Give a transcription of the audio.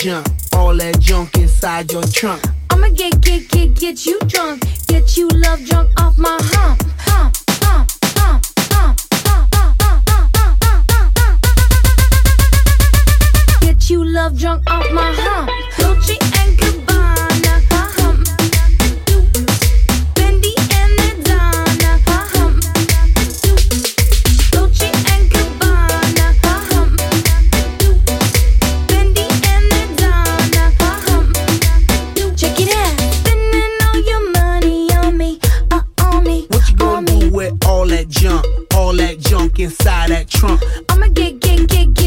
junk, all that junk inside your trunk. I'ma get, get, get, get you drunk, get you love drunk off my hump, hump, hump, hump, hump. Get you love drunk off my junk, all that junk inside that trunk. I'ma get, get, get, get